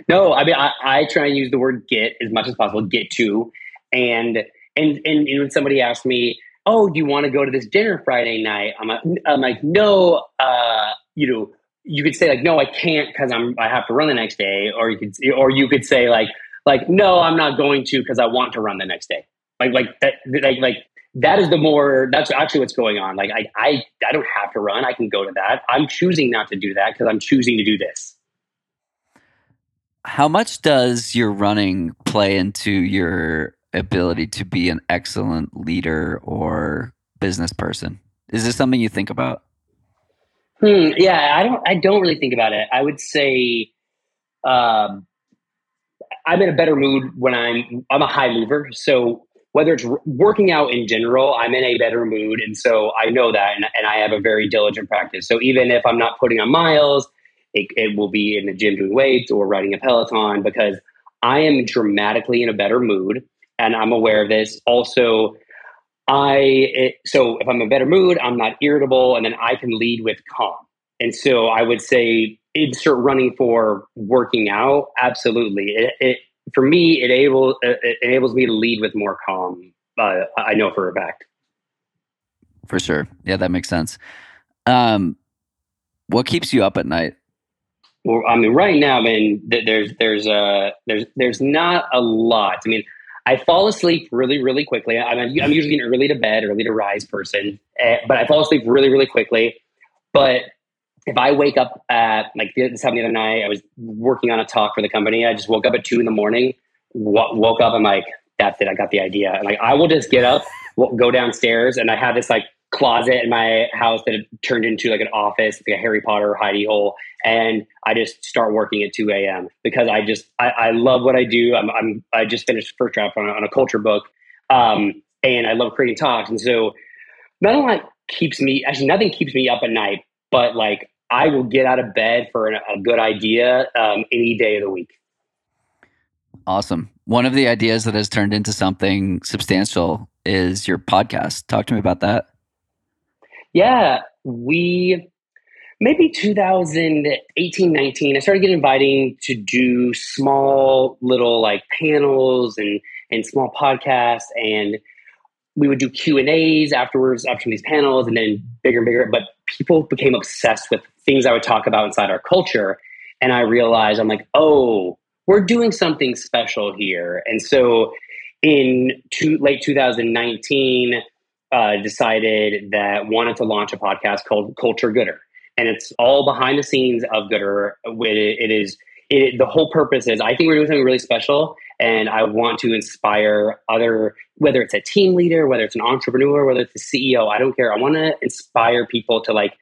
No, I mean, I, I try and use the word get as much as possible, get to. And and and when somebody asks me, oh, do you want to go to this dinner Friday night? I'm like, I'm like no, uh, you know, you could say like, no, I can't because I'm I have to run the next day, or you could or you could say like, like no i'm not going to because i want to run the next day. Like like that like like that is the more that's actually what's going on. Like i i, I don't have to run. I can go to that. I'm choosing not to do that because i'm choosing to do this how much does your running play into your ability to be an excellent leader or business person is this something you think about hmm, yeah i don't i don't really think about it i would say um, I'm in a better mood when I'm I'm a high mover. So whether it's working out in general, I'm in a better mood, and so I know that, and, and I have a very diligent practice. So even if I'm not putting on miles, it, it will be in the gym doing weights or riding a Peloton because I am dramatically in a better mood, and I'm aware of this. Also, I it, so if I'm in a better mood, I'm not irritable, and then I can lead with calm. And so I would say insert running for working out. Absolutely. It, it for me, it, able, it enables me to lead with more calm. Uh, I know for a fact. For sure. Yeah, that makes sense. Um, what keeps you up at night? Well, I mean, right now, I mean, there's there's uh there's there's not a lot. I mean, I fall asleep really really quickly. I'm I'm usually an early to bed, early to rise person, uh, but I fall asleep really really quickly. But if I wake up at like this happened the other night, I was working on a talk for the company. I just woke up at two in the morning. Woke up, I'm like, that's it. I got the idea. And like, I will just get up, go downstairs, and I have this like closet in my house that turned into like an office, like a Harry Potter hidey hole, and I just start working at 2 a.m. because I just I, I love what I do. I'm, I'm I just finished first draft on a, on a culture book, um, and I love creating talks, and so of that keeps me actually nothing keeps me up at night, but like I will get out of bed for a good idea um, any day of the week. Awesome. One of the ideas that has turned into something substantial is your podcast. Talk to me about that. Yeah, we maybe 2018 19 i started getting inviting to do small little like panels and and small podcasts and we would do q and a's afterwards after these panels and then bigger and bigger but people became obsessed with things I would talk about inside our culture. And I realized I'm like, oh, we're doing something special here. And so in two, late 2019, uh, decided that wanted to launch a podcast called Culture Goodr. And it's all behind the scenes of Goodr. It is it, the whole purpose is I think we're doing something really special, and I want to inspire other, whether it's a team leader, whether it's an entrepreneur, whether it's a CEO. I don't care. I want to inspire people to like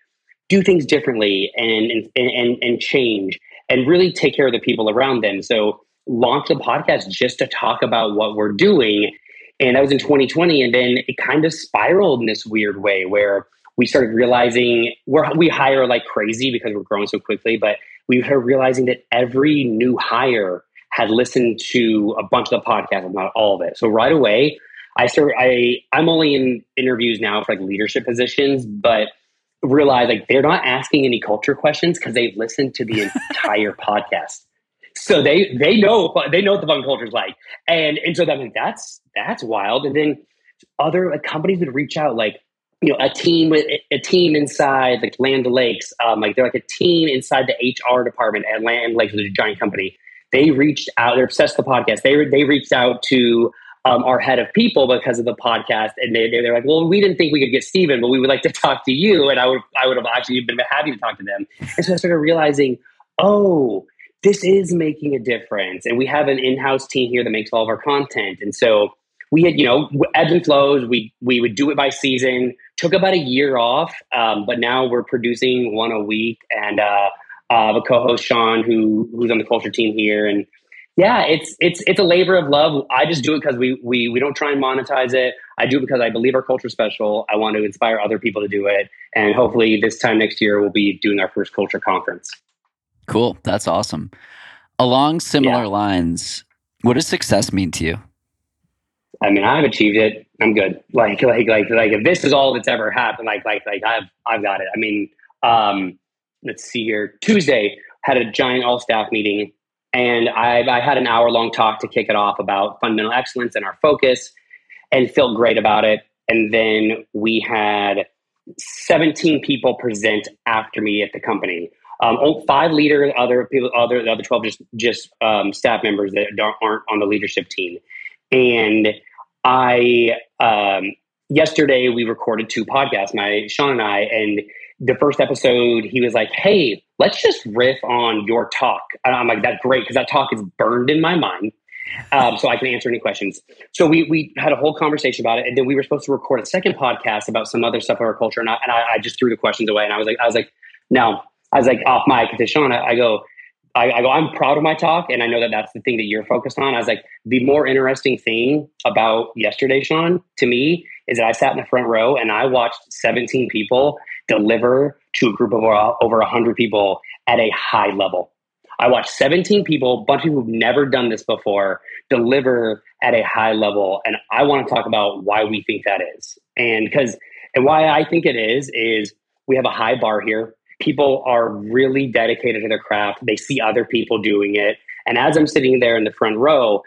do things differently and and and, and change and really take care of the people around them. So launch the podcast just to talk about what we're doing. And that was in 2020. And then it kind of spiraled in this weird way where we started realizing we're, we hire like crazy because we're growing so quickly, but we were realizing that every new hire had listened to a bunch of the podcasts, not all of it. So right away, I started, I, I'm only in interviews now for like leadership positions, but realize like they're not asking any culture questions because they've listened to the entire *laughs* podcast. So they they know they know what the fun culture is like, and and so I mean, that's that's wild. And then other like, companies would reach out like you know a team with a team inside like Land Lakes, um, like they're like a team inside the HR department at Land Lakes, which is a giant company. They reached out. They're obsessed with the podcast. They they reached out to um, our head of people because of the podcast, and they they're like, well, we didn't think we could get Stephen, but we would like to *laughs* talk to you, and I would I would have actually been happy to talk to them. And so I started realizing, oh, this is making a difference, and we have an in-house team here that makes all of our content, and so we had you know ebbs and flows. We we would do it by season. Took about a year off, um, but now we're producing one a week, and uh, uh, a co-host Sean, who who's on the culture team here, and yeah, it's it's it's a labor of love. I just do it because we we we don't try and monetize it. I do it because I believe our culture is special. I want to inspire other people to do it, and hopefully this time next year we'll be doing our first culture conference. Cool, that's awesome. Along similar yeah. lines, what does success mean to you? I mean, I've achieved it. I'm good. Like like like like if this is all that's ever happened, like like like I've I've got it. I mean, um, let's see here. Tuesday had a giant all staff meeting and I, I had an hour long talk to kick it off about fundamental excellence and our focus and felt great about it. And then we had 17 people present after me at the company. Um, five leaders, other people, other the other 12 just just um, staff members that aren't on the leadership team. And I um, yesterday we recorded two podcasts, my Sean and I, and the first episode, he was like, "Hey, let's just riff on your talk." And I'm like, "That's great," because that talk is burned in my mind, um, so I can answer any questions. So we we had a whole conversation about it, and then we were supposed to record a second podcast about some other stuff of our culture, and I, and I, I just threw the questions away, and I was like, I was like, no, I was like off mic to Sean. I, I go. I, I go, I'm proud of my talk, and I know that that's the thing that you're focused on. I was like, the more interesting thing about yesterday, Sean, to me, is that I sat in the front row and I watched 17 people deliver to a group of over 100 people at a high level. I watched 17 people, bunch of people who've never done this before, deliver at a high level. And I want to talk about why we think that is. And because, and why I think it is, is we have a high bar here. People are really dedicated to their craft. They see other people doing it. And as I'm sitting there in the front row,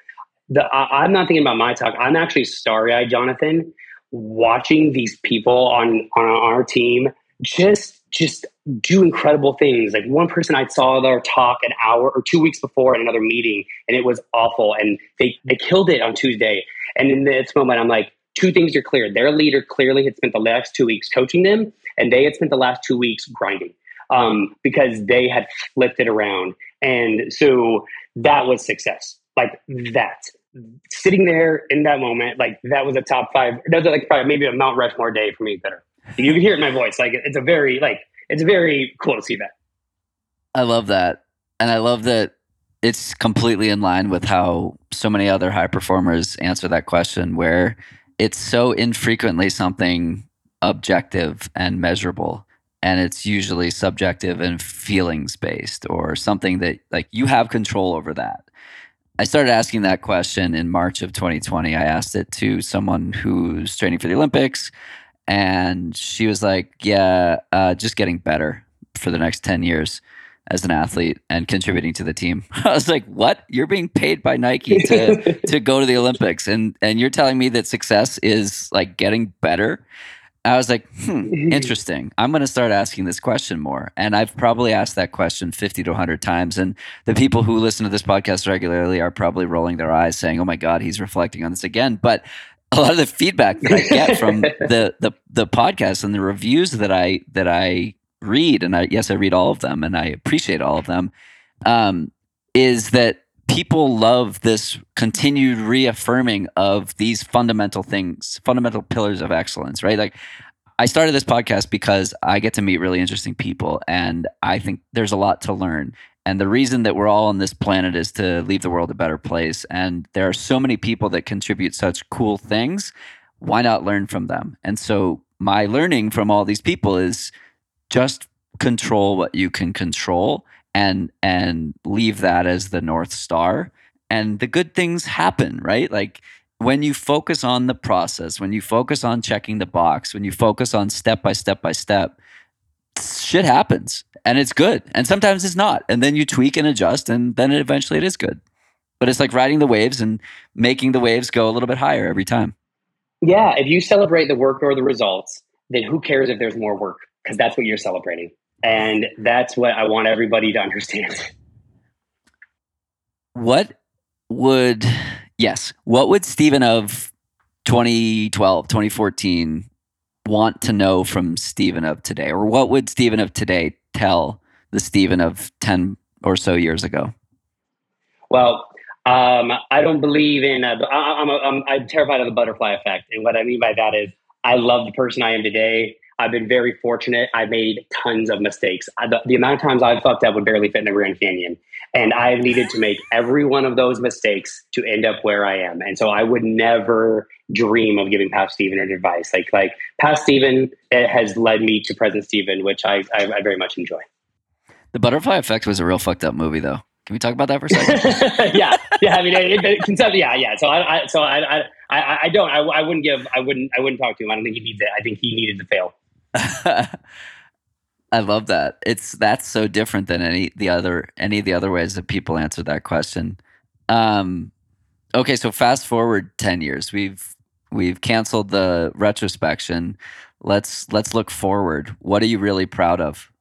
the, I, I'm not thinking about my talk. I'm actually starry eyed, Jonathan, watching these people on, on our team just just do incredible things. Like one person I saw their talk an hour or two weeks before in another meeting, and it was awful. And they they killed it on Tuesday. And in this moment, I'm like, two things are clear. Their leader clearly had spent the last two weeks coaching them, and they had spent the last two weeks grinding um, because they had flipped it around. And so that was success. Like that. Sitting there in that moment, like that was a top five. That was like probably maybe a Mount Rushmore day for me better. You can hear it in my voice. Like it's a very like it's very cool to see that. I love that, and I love that it's completely in line with how so many other high performers answer that question, where it's so infrequently something objective and measurable and it's usually subjective and feelings based or something that like you have control over that. I started asking that question in march of 2020 i asked it to someone who's training for the olympics and she was like, "Yeah, uh, just getting better for the next ten years as an athlete and contributing to the team." *laughs* I was like, "What? You're being paid by Nike to to go to the Olympics, and and you're telling me that success is like getting better?" I was like, hmm, *laughs* interesting. I'm going to start asking this question more. And I've probably asked that question 50 to 100 times. And the people who listen to this podcast regularly are probably rolling their eyes saying, oh my God, he's reflecting on this again. But a lot of the feedback that I get from *laughs* the, the, the podcast and the reviews that I, that I read, and I, yes, I read all of them and I appreciate all of them, um, is that people love this continued reaffirming of these fundamental things, fundamental pillars of excellence, right? Like I started this podcast because I get to meet really interesting people and I think there's a lot to learn. And the reason that we're all on this planet is to leave the world a better place. And there are so many people that contribute such cool things. Why not learn from them? And so my learning from all these people is just control what you can control and and leave that as the north star. And the good things happen right? Like when you focus on the process when you focus on checking the box when you focus on step by step by step shit happens. And it's good. And sometimes it's not. And then you tweak and adjust and then it eventually it is good. But it's like riding the waves and making the waves go a little bit higher every time. Yeah if you celebrate the work or the results then who cares if there's more work because that's what you're celebrating and that's what I want everybody to understand. What would, yes, what would Stephen of 2012, 2014 want to know from Stephen of today? Or what would Stephen of today tell the Stephen of 10 or so years ago? Well, um, I don't believe in, uh, I, I'm, I'm, I'm terrified of the butterfly effect. And what I mean by that is I love the person I am today. I've been very fortunate. I made tons of mistakes. I, the, the, amount of times I've fucked up would barely fit in the Grand Canyon. And I've needed to make every one of those mistakes to end up where I am. And so I would never dream of giving past Stephen advice. Like, like past Stephen has led me to present Stephen, which I, I, I very much enjoy. The Butterfly Effect was a real fucked up movie, though. Can we talk about that for a second? *laughs* yeah, yeah. I mean, it, it, yeah, yeah. So I, I so I, I, I don't. I, I wouldn't give. I wouldn't. I wouldn't talk to him. I don't think he needs it. I think he needed to fail. *laughs* I love that. It's that's so different than any the other any of the other ways that people answer that question. Um, okay, so fast forward ten years. We've we've canceled the retrospection. Let's let's look forward. What are you really proud of?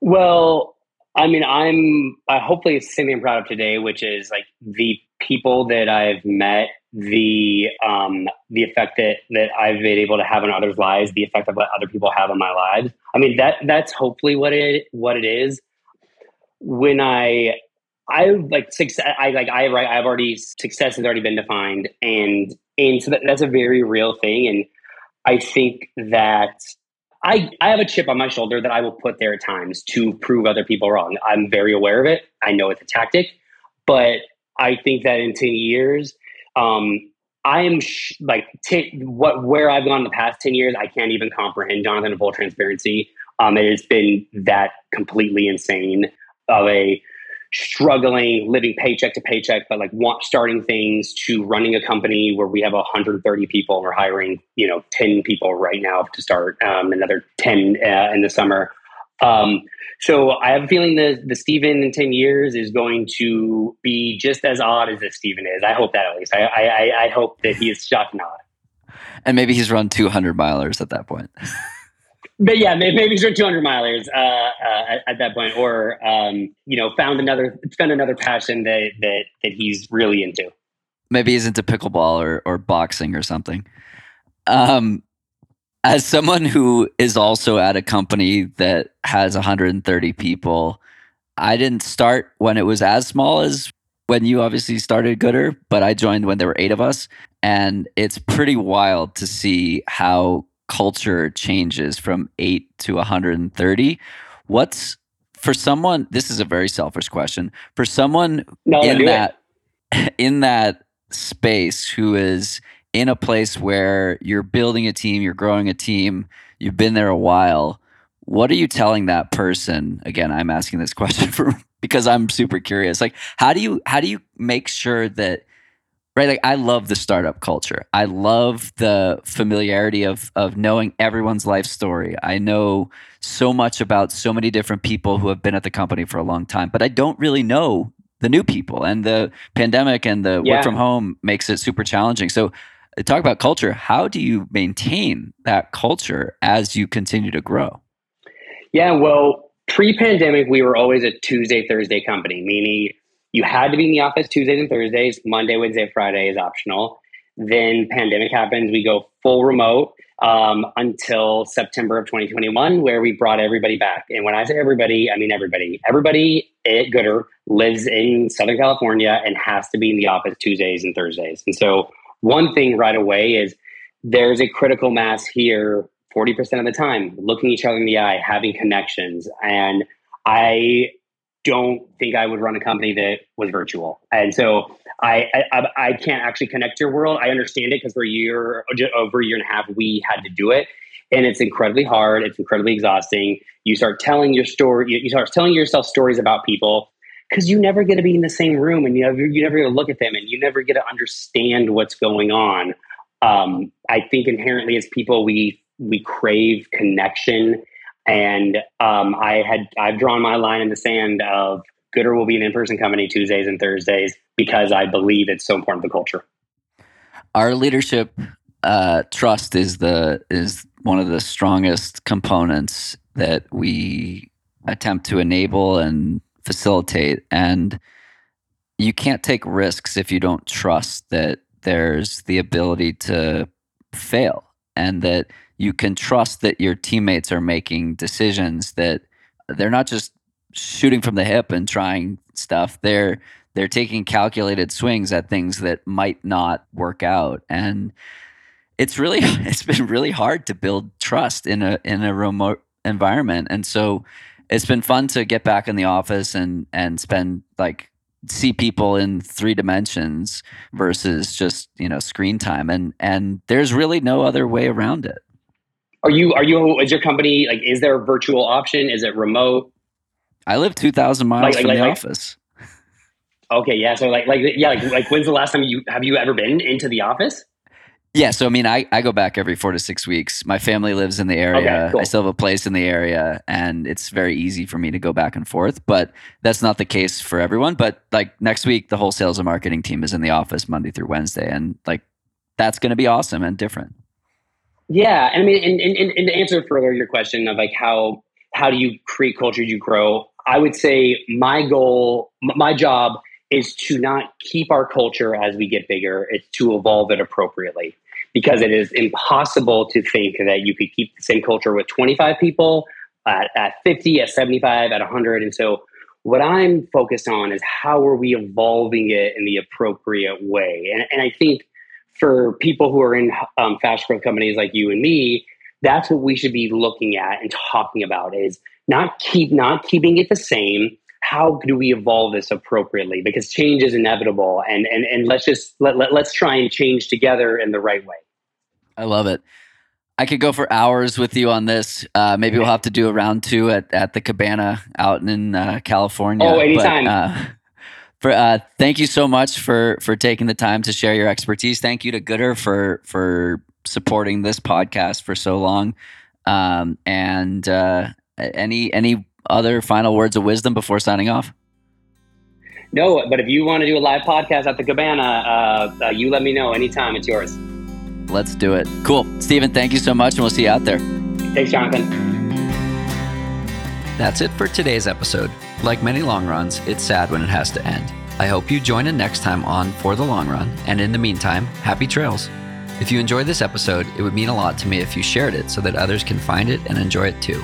Well, I mean, I'm I hopefully it's something I'm proud of today, which is like the people that I've met the um, the effect that that I've been able to have on others' lives, the effect of what other people have on my lives. I mean that that's hopefully what it what it is. When I I like success, I like I right I've already success has already been defined, and and so that, that's a very real thing, and I think that. I, I have a chip on my shoulder that I will put there at times to prove other people wrong. I'm very aware of it. I know it's a tactic, but I think that in 10 years, um, I am sh- like t- what where I've gone in the past ten years. I can't even comprehend, Jonathan. In full transparency, um, it has been that completely insane of a struggling, living paycheck to paycheck, but like want, starting things to running a company where we have 130 people. We're hiring, you know, 10 people right now to start, um, another 10 uh, in the summer. Um, so I have a feeling that the Stephen in 10 years is going to be just as odd as this Stephen is. I hope that at least. I, I, I hope that he is shocked and odd. And maybe he's run 200 milers at that point. but yeah, maybe, maybe he's run 200 milers uh, uh, at, at, that point, or um, you know, found another found another passion that that that he's really into. Maybe he's into pickleball or or boxing or something. Um, as someone who is also at a company that has 130 people, I didn't start when it was as small as when you obviously started Goodr, but I joined when there were eight of us. And it's pretty wild to see how culture changes from eight to 130. What's for someone, this is a very selfish question. For someone no, in that *laughs* in that space who is in a place where you're building a team, you're growing a team, you've been there a while, what are you telling that person? Again, I'm asking this *laughs* question for because I'm super curious. Like how do you how do you make sure that right like I love the startup culture. I love the familiarity of of knowing everyone's life story. I know so much about so many different people who have been at the company for a long time, but I don't really know the new people and the pandemic and the yeah. work from home makes it super challenging. So talk about culture. How do you maintain that culture as you continue to grow? Yeah, well, pre-pandemic, we were always a Tuesday Thursday company, meaning you had to be in the office Tuesdays and Thursdays. Monday, Wednesday, Friday is optional. Then pandemic happens, we go full remote um, until September of 2021, where we brought everybody back. And when I say everybody, I mean everybody. Everybody at Goodr lives in Southern California and has to be in the office Tuesdays and Thursdays. And so, one thing right away is there's a critical mass here 40% of the time, looking each other in the eye, having connections. And I don't think I would run a company that was virtual. And so I, I, I can't actually connect your world. I understand it because for a year, over a year and a half, we had to do it, and it's incredibly hard. It's incredibly exhausting. You start telling your story. You, start telling yourself stories about people because you never get to be in the same room, and you never you never get to look at them, and you never get to understand what's going on. Um, I think inherently as people, we we crave connection, and um, I had I've drawn my line in the sand of Goodr will be an in person company Tuesdays and Thursdays because I believe it's so important to the culture. Our leadership uh, trust is the is one of the strongest components that we attempt to enable and facilitate. And you can't take risks if you don't trust that there's the ability to fail and that you can trust that your teammates are making decisions that they're not just shooting from the hip and trying stuff. They're they're taking calculated swings at things that might not work out and it's really *laughs* it's been really hard to build trust in a in a remote environment and so it's been fun to get back in the office and and spend like see people in three dimensions versus just you know screen time and and there's really no other way around it are you are you is your company like is there a virtual option is it remote I live two thousand miles like, from like, the like, office. Okay, yeah. So like, like, yeah, like, like, when's the last time you have you ever been into the office? Yeah, so I mean, I, I go back every four to six weeks. My family lives in the area. Okay, cool. I still have a place in the area, and it's very easy for me to go back and forth. But that's not the case for everyone. But like next week, the whole sales and marketing team is in the office Monday through Wednesday, and like that's going to be awesome and different. Yeah, and I mean, and, and, and to answer further your question of like how how do you create culture, do you grow? I would say my goal, my job is to not keep our culture as we get bigger, it's to evolve it appropriately. Because it is impossible to think that you could keep the same culture with 25 people, at, at 50, at 75, at 100. And so, what I'm focused on is how are we evolving it in the appropriate way? And, and I think for people who are in um, fast growth companies like you and me, that's what we should be looking at and talking about is not keep not keeping it the same how do we evolve this appropriately because change is inevitable and and, and let's just let, let, let's try and change together in the right way i love it i could go for hours with you on this uh, maybe we'll have to do a round two at, at the cabana out in uh, california oh anytime but, uh, for, uh, thank you so much for for taking the time to share your expertise thank you to Goodr for for supporting this podcast for so long um, and uh, any any other final words of wisdom before signing off? No, but if you want to do a live podcast at the Cabana, uh, uh, you let me know anytime. It's yours. Let's do it. Cool. Stephen, thank you so much, and we'll see you out there. Thanks, Jonathan. That's it for today's episode. Like many long runs, it's sad when it has to end. I hope you join in next time on For the Long Run, and in the meantime, happy trails. If you enjoyed this episode, it would mean a lot to me if you shared it so that others can find it and enjoy it too.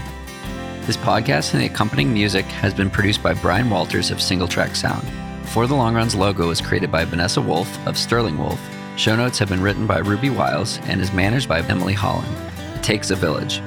This podcast and the accompanying music has been produced by Brian Walters of Single Track Sound. For the Long Run's logo was created by Vanessa Wolf of Sterling Wolf. Show notes have been written by Ruby Wiles and is managed by Emily Holland. It takes a village.